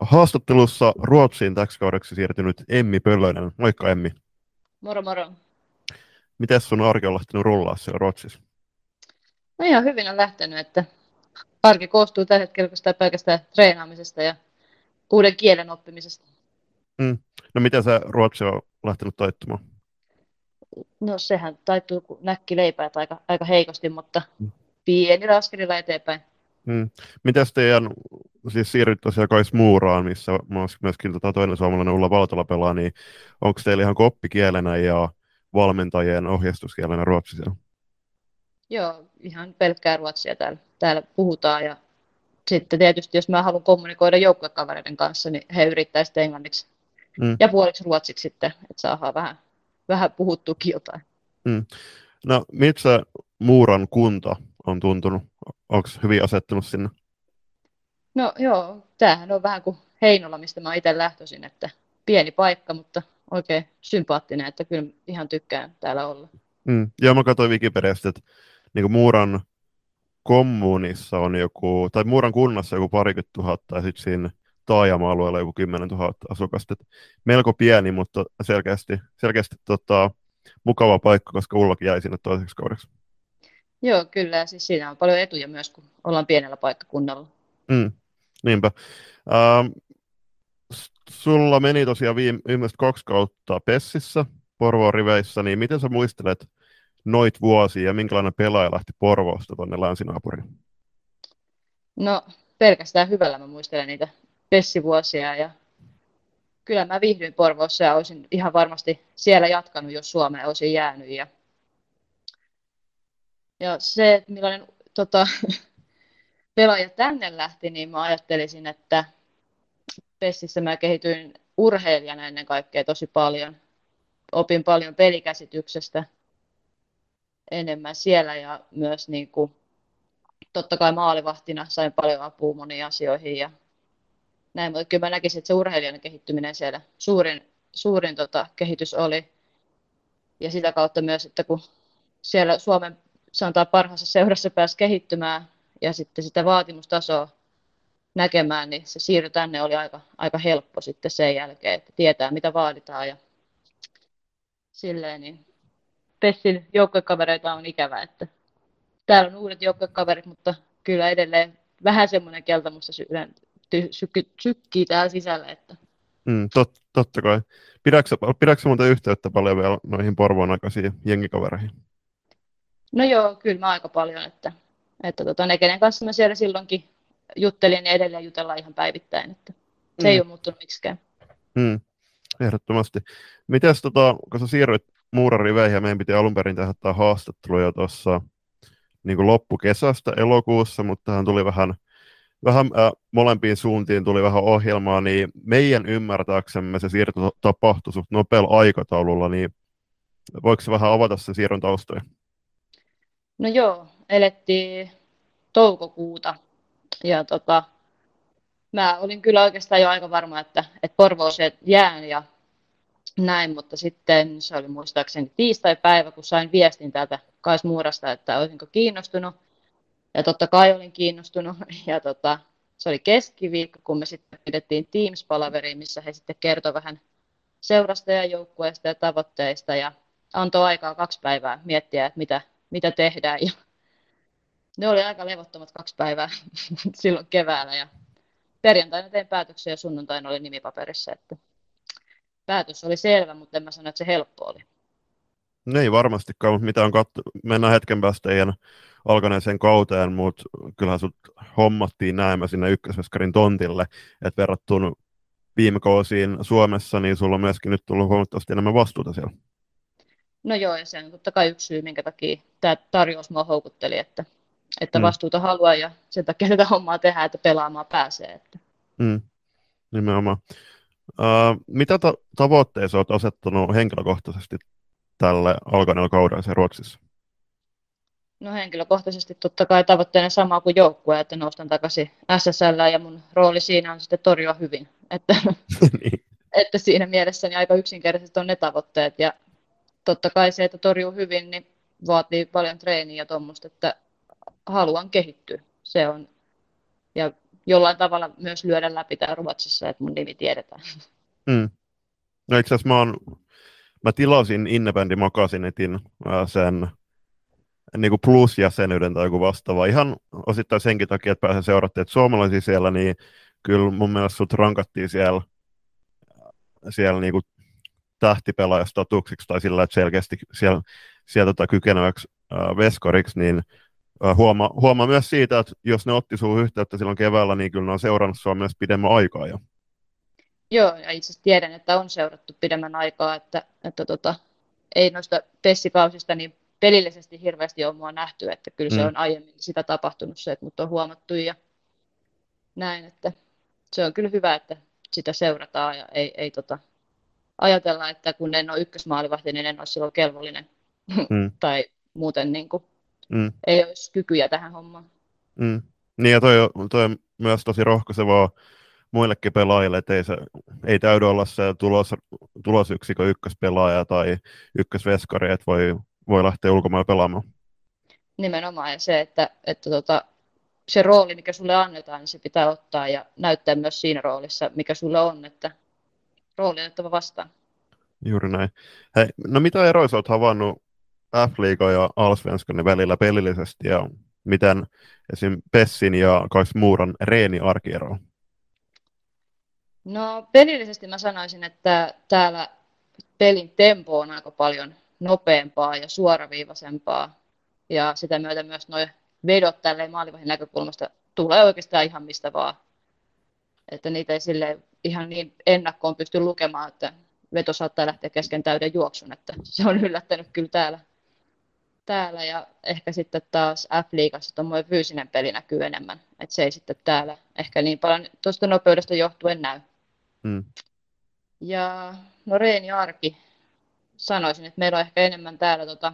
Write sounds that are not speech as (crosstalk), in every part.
Haastattelussa Ruotsiin täksi kaudeksi siirtynyt Emmi Pöllönen. Moikka Emmi. Moro moro. Miten sun arki on lähtenyt rullaa siellä Ruotsissa? No ihan hyvin on lähtenyt, että arki koostuu tällä hetkellä pelkästään treenaamisesta ja uuden kielen oppimisesta. Mm. No miten se ruotsi on lähtenyt taittumaan? No sehän taittuu kuin näkkileipää aika, aika heikosti, mutta mm. pieni askelilla eteenpäin. Mm. Miten teidän, siis siirryt tosiaan Kais Muuraan, missä myöskin tota toinen suomalainen Ulla Valtola pelaa, niin onko teillä ihan koppikielenä ja valmentajien ohjeistuskielenä ruotsi siellä? Joo, ihan pelkkää ruotsia täällä, täällä puhutaan ja sitten tietysti jos mä haluan kommunikoida joukkuekavereiden kanssa, niin he yrittävät sitten englanniksi mm. ja puoliksi ruotsiksi sitten, että saadaan vähän, vähän puhuttuukin jotain. Mm. No, miltä Muuran kunta on tuntunut? Onko hyvin asettunut sinne? No joo, tämähän on vähän kuin Heinola, mistä mä itse lähtöisin, että pieni paikka, mutta oikein sympaattinen, että kyllä ihan tykkään täällä olla. Mm. Ja mä katsoin Wikipediasta, että niin Muuran kommunissa on joku, tai Muuran kunnassa joku parikymmentä tuhatta ja sitten siinä taajama-alueella joku 10 000 asukasta. Melko pieni, mutta selkeästi, selkeästi tota, mukava paikka, koska Ullakin jäi sinne toiseksi kaudeksi. Joo, kyllä. Siis siinä on paljon etuja myös, kun ollaan pienellä paikkakunnalla. Mm, niinpä. Ähm, sulla meni tosiaan viime, viimeiset kaksi kautta Pessissä, Porvoon riveissä, niin miten sä muistelet noit vuosia ja minkälainen pelaaja lähti Porvoosta tuonne länsinaapuriin? No pelkästään hyvällä mä muistelen niitä Pessivuosia ja kyllä mä viihdyin Porvoossa ja olisin ihan varmasti siellä jatkanut, jos Suomeen olisin jäänyt. Ja, ja se, että millainen tota, (laughs) pelaaja tänne lähti, niin mä ajattelisin, että Pessissä mä kehityin urheilijana ennen kaikkea tosi paljon. Opin paljon pelikäsityksestä enemmän siellä ja myös niin kuin, totta kai maalivahtina sain paljon apua moniin asioihin ja näin, mutta kyllä mä näkisin, että se urheilijan kehittyminen siellä suurin, suurin tota, kehitys oli. Ja sitä kautta myös, että kun siellä Suomen sanotaan parhaassa seurassa pääsi kehittymään ja sitten sitä vaatimustasoa näkemään, niin se siirry tänne oli aika, aika helppo sitten sen jälkeen, että tietää mitä vaaditaan ja silleen, niin Pessin joukkuekavereita on ikävä, että täällä on uudet joukkuekaverit, mutta kyllä edelleen vähän semmoinen keltamusta sydän sykki, sykkii täällä sisällä. Että... Mm, tot, totta kai. Pidätkö, pidätkö muuten yhteyttä paljon vielä noihin Porvoon aikaisiin jengikavereihin? No joo, kyllä mä aika paljon, että, että tota, ne kenen kanssa mä siellä silloinkin juttelin ja edelleen jutellaan ihan päivittäin, että se mm. ei ole muuttunut miksikään. Mm. Ehdottomasti. Mites, tota, kun sä siirryit muurariveihin ja meidän piti alun perin tehdä tämä haastattelu jo tuossa niin loppukesästä elokuussa, mutta tähän tuli vähän vähän äh, molempiin suuntiin tuli vähän ohjelmaa, niin meidän ymmärtääksemme se siirto tapahtui suht nopealla aikataululla, niin voiko se vähän avata sen siirron taustoja? No joo, elettiin toukokuuta ja tota, mä olin kyllä oikeastaan jo aika varma, että, että Porvooseen jään ja näin, mutta sitten se oli muistaakseni tiistai-päivä, kun sain viestin täältä Kais Muurasta, että olisinko kiinnostunut. Ja totta kai olin kiinnostunut. (laughs) Ja tota, se oli keskiviikko, kun me sitten pidettiin Teams-palaveri, missä he sitten kertoi vähän seurasta ja joukkueesta ja tavoitteista. Ja antoi aikaa kaksi päivää miettiä, että mitä, mitä tehdään. Ja (laughs) ne oli aika levottomat kaksi päivää (laughs) silloin keväällä. Ja perjantaina tein päätöksen ja sunnuntaina oli nimipaperissa. Että päätös oli selvä, mutta en mä sano, että se helppo oli. Ei varmastikaan, mutta mitä on katso, mennään hetken päästä teidän alkaneeseen kauteen, mutta kyllähän sut hommattiin näemmä sinne ykkösveskarin tontille, että verrattuna viime kausiin Suomessa, niin sulla on myöskin nyt tullut huomattavasti enemmän vastuuta siellä. No joo, ja se on totta kai yksi syy, minkä takia tämä tarjous mua houkutteli, että, että mm. vastuuta haluaa ja sen takia tätä hommaa tehdään, että pelaamaan pääsee. Että. Mm. Nimenomaan. Uh, mitä ta- tavoitteita olet asettanut henkilökohtaisesti tälle alkaneelle kaudelle Ruotsissa? No henkilökohtaisesti totta kai tavoitteena sama kuin joukkue, että noustan takaisin SSL ja mun rooli siinä on sitten torjua hyvin. Että, (laughs) niin. että siinä mielessä niin aika yksinkertaisesti on ne tavoitteet. Ja totta kai se, että torjuu hyvin, niin vaatii paljon treeniä ja tuommoista, että haluan kehittyä. Se on, ja jollain tavalla myös lyödä läpi täällä Ruotsissa, että mun nimi tiedetään. Mm. No itse asiassa mä, oon, mä tilasin Innebändi Makasinetin sen niin kuin plus-jäsenyyden tai joku vastaava. Ihan osittain senkin takia, että pääsen seurattiin, että suomalaisia siellä, niin kyllä mun mielestä sut rankattiin siellä, siellä niin kuin tähtipelaajastatuksiksi tai sillä, että selkeästi siellä, siellä tota, kykeneväksi äh, veskoriksi, niin äh, huomaa, huoma myös siitä, että jos ne otti sun yhteyttä silloin keväällä, niin kyllä ne on seurannut sua myös pidemmän aikaa jo. Joo, ja itse asiassa tiedän, että on seurattu pidemmän aikaa, että, että tota, ei noista testikausista niin pelillisesti hirveästi ole mua nähty, että kyllä se mm. on aiemmin sitä tapahtunut se, että mut on huomattu ja näin, että se on kyllä hyvä, että sitä seurataan ja ei, ei tota, ajatella, että kun en ole ykkösmaalivahti, niin en ole silloin kelvollinen mm. (laughs) tai muuten niin kuin, mm. ei olisi kykyjä tähän hommaan. Mm. Niin ja toi, toi on myös tosi rohkaisevaa muillekin pelaajille, että ei, se, ei täydy olla se tulos, tulosyksikö ykköspelaaja tai ykkösveskari, että voi, voi lähteä ulkomaille pelaamaan. Nimenomaan, ja se, että, että tota, se rooli, mikä sulle annetaan, niin se pitää ottaa ja näyttää myös siinä roolissa, mikä sulle on, että rooli on otettava vastaan. Juuri näin. Hei, no mitä eroja olet havainnut F-liiga ja Allsvenskanin välillä pelillisesti ja miten esim. Pessin ja Kais Muuran reeni arkiero? No pelillisesti mä sanoisin, että täällä pelin tempo on aika paljon nopeampaa ja suoraviivaisempaa. Ja sitä myötä myös nuo vedot tälleen maalivahin näkökulmasta tulee oikeastaan ihan mistä vaan. Että niitä ei sille ihan niin ennakkoon pysty lukemaan, että veto saattaa lähteä kesken täyden juoksun, että se on yllättänyt kyllä täällä. täällä. Ja ehkä sitten taas F-liigassa tuommoinen fyysinen peli näkyy enemmän, että se ei sitten täällä ehkä niin paljon tuosta nopeudesta johtuen näy. Mm. Ja no Reeni Arki, sanoisin, että meillä on ehkä enemmän täällä tota,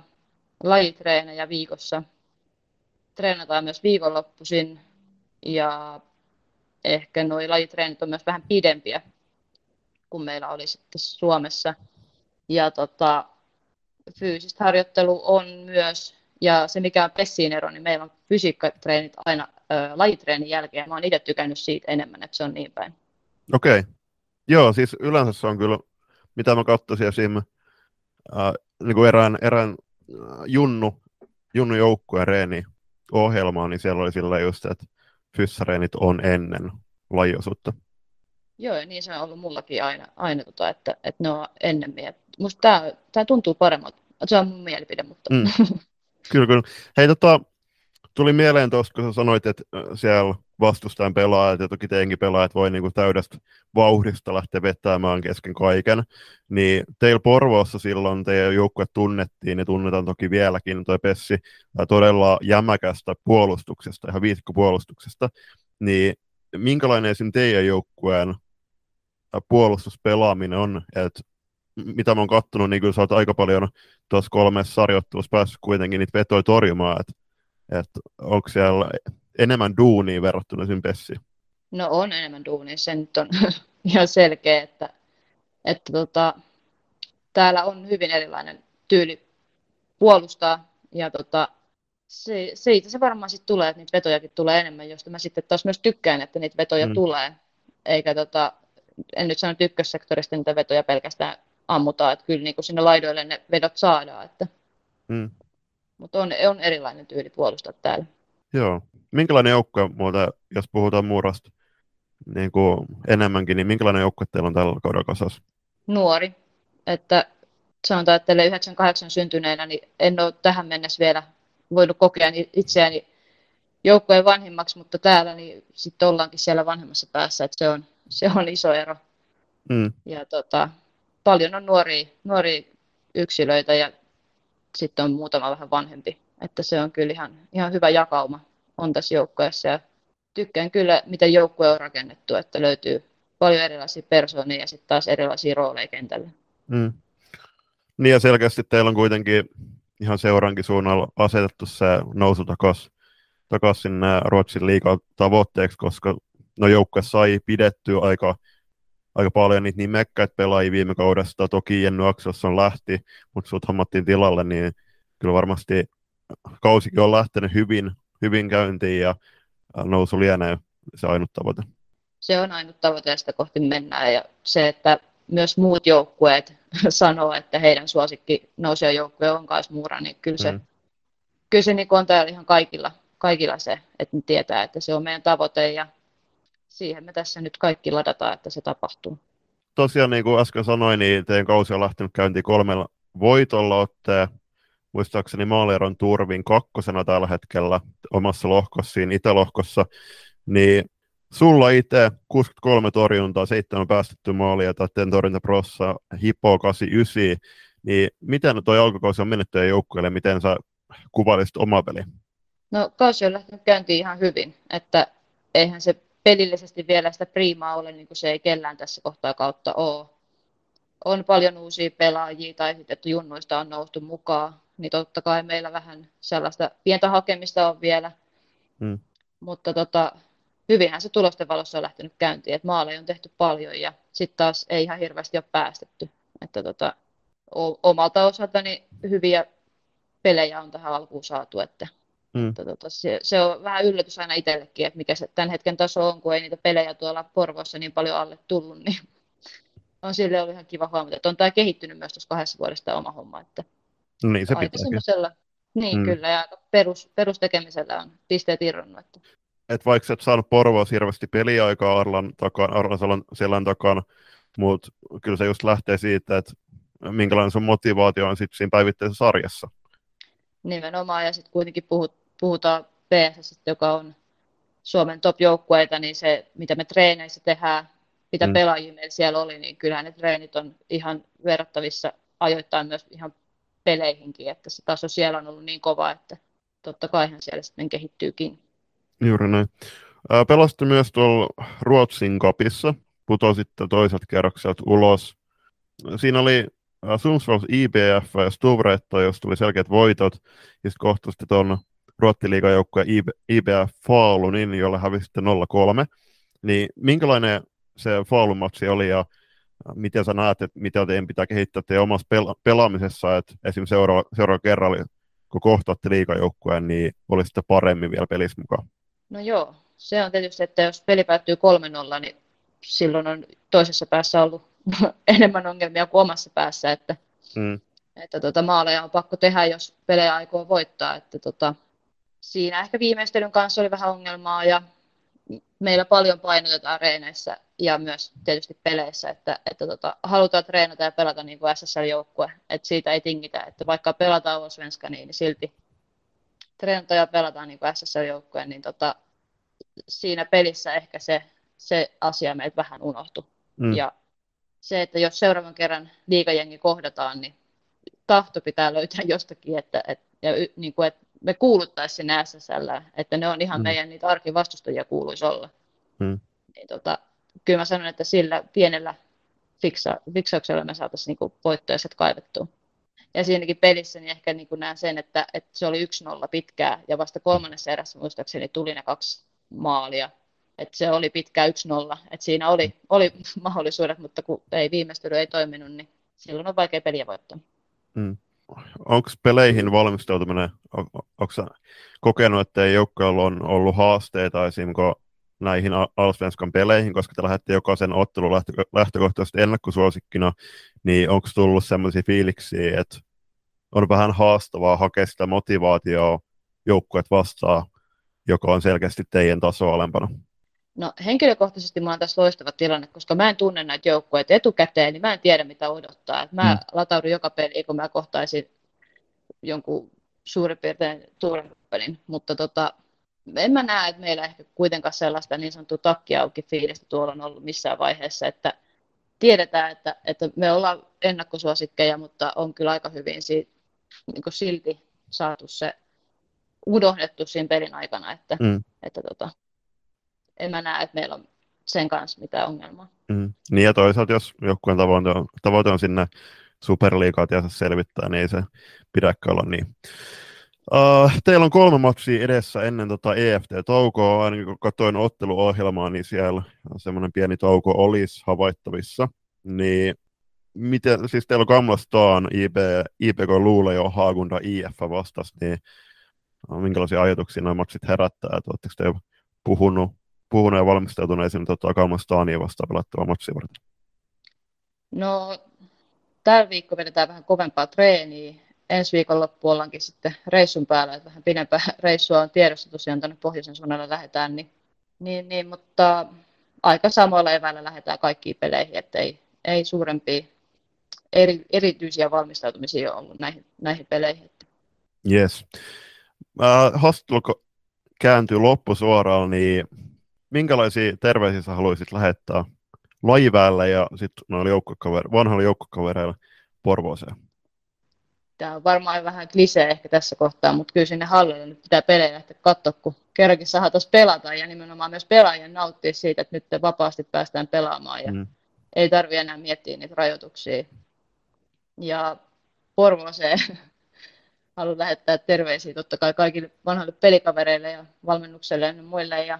lajitreenejä viikossa. Treenataan myös viikonloppuisin ja ehkä nuo lajitreenit on myös vähän pidempiä kuin meillä oli sitten Suomessa. Ja tota, fyysistä harjoittelu on myös, ja se mikä on Pessiin ero, niin meillä on fysiikkatreenit aina ö, lajitreenin jälkeen. Mä oon itse tykännyt siitä enemmän, että se on niin päin. Okei. Okay. Joo, siis yleensä se on kyllä, mitä mä katsoisin esim. Äh, niin kuin erään, erään äh, junnu, junnu joukkueen reeni ohjelmaa, niin siellä oli sillä just, että fyssareenit on ennen lajiosuutta. Joo, ja niin se on ollut mullakin aina, aina tota, että, että ne on ennemmin. Musta tämä, tämä tuntuu paremmalta. Se on mun mielipide, mutta... Mm. Kyllä, kyllä. Hei, tota, tuli mieleen tuosta, kun sä sanoit, että siellä vastustajan pelaajat ja toki teinkin pelaajat voi niin kuin täydestä vauhdista lähteä vetämään kesken kaiken, niin teillä Porvoossa silloin teidän joukkue tunnettiin ja tunnetaan toki vieläkin toi Pessi todella jämäkästä puolustuksesta, ihan viisikkopuolustuksesta, niin minkälainen esim. teidän joukkueen puolustuspelaaminen on, että mitä mä oon kattonut, niin kyllä sä oot aika paljon tuossa kolmessa sarjoittelussa päässyt kuitenkin niitä vetoja torjumaan, että että onko siellä enemmän duunia verrattuna sinun Pessiin? No on enemmän duunia, se nyt on (laughs) ihan selkeä, että, että tota, täällä on hyvin erilainen tyyli puolustaa ja tota, se, siitä se varmaan sitten tulee, että niitä vetojakin tulee enemmän, josta mä sitten taas myös tykkään, että niitä vetoja mm. tulee, eikä tota, en nyt sano, että ykkössektorista niitä vetoja pelkästään ammutaan, että kyllä niin kuin sinne laidoille ne vedot saadaan, että mm. Mutta on, on erilainen tyyli puolustaa täällä. Joo. Minkälainen joukko, muuta, jos puhutaan muurasta niin kuin enemmänkin, niin minkälainen joukko teillä on tällä kaudella kasassa? Nuori. Että sanotaan, että 98 syntyneenä, niin en ole tähän mennessä vielä voinut kokea itseäni joukkojen vanhimmaksi, mutta täällä niin sitten ollaankin siellä vanhemmassa päässä, että se on, se on iso ero. Mm. Ja tota, paljon on nuoria, nuoria yksilöitä ja sitten on muutama vähän vanhempi että se on kyllä ihan, ihan hyvä jakauma on tässä joukkueessa ja tykkään kyllä, miten joukkue on rakennettu, että löytyy paljon erilaisia persoonia ja sitten taas erilaisia rooleja kentällä. Mm. Niin ja selkeästi teillä on kuitenkin ihan seurankin suunnalla asetettu se nousu takaisin Ruotsin liikan tavoitteeksi, koska no joukkue sai pidettyä aika aika paljon niitä niin mekkäitä pelaajia viime kaudesta. Toki Jenny Akselson lähti, mutta sut hommattiin tilalle, niin kyllä varmasti kausikin on lähtenyt hyvin, hyvin käyntiin ja nousu lienee se ainut tavoite. Se on ainut tavoite ja sitä kohti mennään. Ja se, että myös muut joukkueet (laughs) sanoo, että heidän suosikki nousee joukkue on Kaismuura, niin kyllä se, mm. kyllä se niin on täällä ihan kaikilla, kaikilla se, että ne tietää, että se on meidän tavoite ja siihen me tässä nyt kaikki ladataan, että se tapahtuu. Tosiaan niin kuin äsken sanoin, niin teidän kausi on lähtenyt käyntiin kolmella voitolla. Olette muistaakseni maalieron turvin kakkosena tällä hetkellä omassa lohkossa, siinä itälohkossa. Niin sulla itse 63 torjuntaa, 7 päästetty maalia, tai torjuntaprossa Hippo 89, niin miten tuo alkukausi on mennyt teidän joukkueelle, miten sä kuvailisit oma peli? No kausi on lähtenyt käyntiin ihan hyvin, että eihän se pelillisesti vielä sitä priimaa ole, niin kuin se ei kellään tässä kohtaa kautta ole. On paljon uusia pelaajia tai sitten, että junnuista on noustu mukaan, niin totta kai meillä vähän sellaista pientä hakemista on vielä. Hmm. Mutta tota, hyvinhän se tulosten valossa on lähtenyt käyntiin, että maaleja on tehty paljon ja sitten taas ei ihan hirveästi ole päästetty. Että tota, omalta osaltani hyviä pelejä on tähän alkuun saatu, että Mm. Tota, se, se, on vähän yllätys aina itsellekin, että mikä se tämän hetken taso on, kun ei niitä pelejä tuolla Porvossa niin paljon alle tullut, niin (laughs) on sille ollut ihan kiva huomata, että on tämä kehittynyt myös tuossa kahdessa vuodessa tämä oma homma. Että no niin, se pitää. Niin, mm. kyllä, ja perus, perustekemisellä on pisteet irronnut. Että. Et vaikka sä et saanut Porvoa hirveästi peliaikaa Arlan takana, Arlan selän takana, mutta kyllä se just lähtee siitä, että minkälainen sun motivaatio on sitten siinä päivittäisessä sarjassa. Nimenomaan, ja sitten kuitenkin puhut, puhutaan PSS, joka on Suomen top-joukkueita, niin se, mitä me treeneissä tehdään, mitä mm. pelaajia meillä siellä oli, niin kyllähän ne treenit on ihan verrattavissa ajoittain myös ihan peleihinkin, että se taso siellä on ollut niin kova, että totta kaihan siellä sitten kehittyykin. Juuri näin. Pelasitte myös tuolla Ruotsin kopissa, putositte toiselta kerrokselta ulos. Siinä oli Sundsvalls IBF ja Stuvretto, jos tuli selkeät voitot, ja sitten kohtasitte tuon Ruottiliigan joukkueen IBF Falunin, jolle hävisitte 0-3. Niin minkälainen se Falun-matsi oli ja miten sä näet, että mitä teidän pitää kehittää teidän omassa pela- pelaamisessa, että esimerkiksi seuraava, seuraava kerralla, kun kohtaatte liigajoukkueen, niin olisitte paremmin vielä pelissä mukaan? No joo, se on tietysti, että jos peli päättyy 3-0, niin silloin on toisessa päässä ollut (laughs) enemmän ongelmia kuin omassa päässä, että, mm. että tota, maaleja on pakko tehdä, jos pelejä aikoo voittaa. Että tota, siinä ehkä viimeistelyn kanssa oli vähän ongelmaa ja meillä paljon painotetaan reeneissä ja myös tietysti peleissä, että, että tota, halutaan treenata ja pelata niin kuin SSL-joukkue, että siitä ei tingitä, että vaikka pelataan Osvenska, niin silti treenata ja pelataan niin kuin SSL-joukkue, niin tota, siinä pelissä ehkä se, se asia meiltä vähän unohtui. Mm. Ja se, että jos seuraavan kerran liikajengi kohdataan, niin tahto pitää löytää jostakin, että, että, ja, niin kuin, että me kuuluttaisiin sinne SSL, että ne on ihan mm. meidän niitä arkivastustajia kuuluisi olla. Mm. Niin, tota, kyllä mä sanon, että sillä pienellä fiksa, fiksauksella me saataisiin niin voittoja kaivettua. Ja siinäkin pelissä niin ehkä niin kuin näen sen, että, että se oli 1-0 pitkää ja vasta kolmannessa erässä muistaakseni tuli ne kaksi maalia. Että se oli pitkä 1-0. Että siinä oli, oli (laughs) mahdollisuudet, mutta kun ei viimeistely ei toiminut, niin silloin on vaikea peliä voittaa. Mm onko peleihin valmistautuminen, on, onko kokenut, että joukkueella on ollut haasteita esimerkiksi näihin Alsvenskan peleihin, koska te lähdette jokaisen ottelun lähtö, lähtökohtaisesti ennakkosuosikkina, niin onko tullut sellaisia fiiliksiä, että on vähän haastavaa hakea sitä motivaatioa joukkueet vastaan, joka on selkeästi teidän tasoa alempana? No henkilökohtaisesti mä oon tässä loistava tilanne, koska mä en tunne näitä joukkueita etukäteen, niin mä en tiedä mitä odottaa. Et mä mm. lataudun joka peli, kun mä kohtaisin jonkun suurin piirtein suuren mutta tota, en mä näe, että meillä ehkä kuitenkaan sellaista niin sanottua takki auki fiilistä tuolla on ollut missään vaiheessa, että tiedetään, että, että me ollaan ennakkosuosikkeja, mutta on kyllä aika hyvin siitä, niin silti saatu se unohdettu siinä pelin aikana, että, mm. että tota, en mä näe, että meillä on sen kanssa mitään ongelmaa. Mm. Niin ja toisaalta, jos joku tavoite on, tavoite on sinne superliigaa tiedä selvittää, niin ei se pidäkään olla niin, Uh, teillä on kolme matsia edessä ennen tota EFT-taukoa, ainakin kun katsoin otteluohjelmaa, niin siellä semmoinen pieni tauko olisi havaittavissa. Niin miten, siis teillä on Gamlastaan, IB, IPK Luule jo Haagunda IF vastas, niin minkälaisia ajatuksia nämä matsit herättää, oletteko te puhunut, puhunut ja valmistautunut sinne tota, Gamlastaania vastaan pelattavaa matsia varten? No, tällä viikko vedetään vähän kovempaa treeniä. Ensi viikonloppu ollaankin sitten reissun päällä, että vähän pidempää (laughs) reissua on tiedossa tosiaan tuonne pohjoisen suunnalle lähdetään, niin, niin, niin, mutta aika samoilla eväillä lähdetään kaikkiin peleihin, että ei, ei suurempia eri, erityisiä valmistautumisia ollut näihin, näihin peleihin. Yes. Äh, haastattelu kääntyy loppusuoraan, niin minkälaisia terveisiä sä haluaisit lähettää lajiväelle ja sitten noille vanhoille joukkokavereille Porvooseen? Tämä on varmaan vähän klisee ehkä tässä kohtaa, mutta kyllä sinne hallille nyt pitää pelejä lähteä katsoa, kun kerrankin saa tuossa pelata ja nimenomaan myös pelaajien nauttia siitä, että nyt vapaasti päästään pelaamaan ja mm. ei tarvi enää miettiä niitä rajoituksia. Ja Porvooseen (laughs) haluan lähettää terveisiä totta kai kaikille vanhoille pelikavereille ja valmennukselle ja muille ja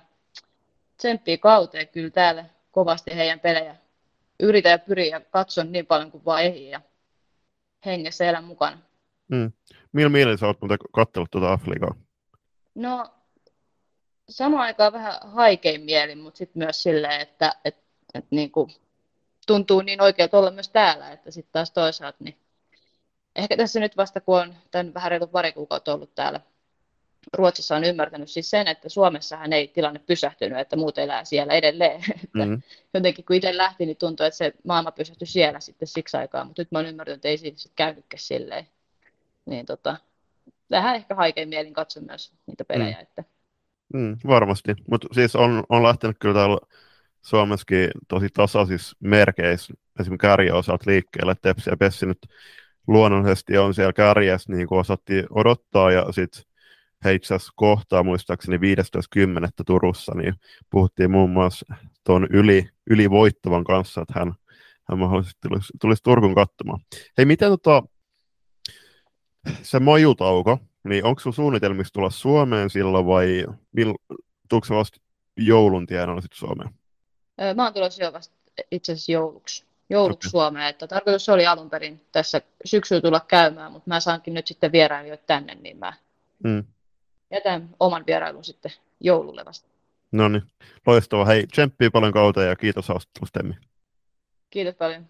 tsemppii kauteen kyllä täällä kovasti heidän pelejä. Yritä ja pyri ja katson niin paljon kuin vaan ehdi ja hengessä elän mukana. Mm. Millä mielellä sä oot muuten katsellut tuota Afrikaa? No, samaan aikaan vähän haikein mieli, mutta sitten myös silleen, että et, et niin kuin, tuntuu niin oikealta olla myös täällä, että sitten taas toisaalta, niin ehkä tässä nyt vasta kun on tämän vähän reilu pari kuukautta ollut täällä Ruotsissa on ymmärtänyt siis sen, että Suomessahan ei tilanne pysähtynyt, että muut elää siellä edelleen. (laughs) Mm-hmm. jotenkin kun itse lähti, niin tuntui, että se maailma pysähtyi siellä sitten siksi aikaa, mutta nyt mä oon ymmärtänyt, että ei siinä sitten käynytkään silleen. Niin tota, vähän ehkä haikein mielin katson myös niitä pelejä. Mm. Että... Mm, varmasti, mutta siis on, on lähtenyt kyllä täällä Suomessakin tosi tasaisissa merkeissä, esimerkiksi kärjen osalta liikkeelle, Tepsi ja Pessi nyt luonnollisesti on siellä kärjessä, niin kuin osattiin odottaa, ja sitten he itse asiassa kohtaa muistaakseni 15.10. Turussa, niin puhuttiin muun muassa tuon yli, ylivoittavan kanssa, että hän, hän mahdollisesti tulisi, tulisi Turkun katsomaan. Hei, miten tota, se majutauko, niin onko sinulla suunnitelmissa tulla Suomeen silloin vai mil, tuliko se vasta joulun tienoilla sitten Suomeen? Mä oon tulossa jo vasta itse asiassa jouluksi, jouluksi okay. Suomeen. Että tarkoitus oli alun perin tässä syksyllä tulla käymään, mutta mä saankin nyt sitten vierailijoita tänne, niin mä mm jätän oman vierailun sitten joululle vasta. No niin, loistavaa. Hei, tsemppii paljon kautta ja kiitos haastattelusta, Kiitos paljon.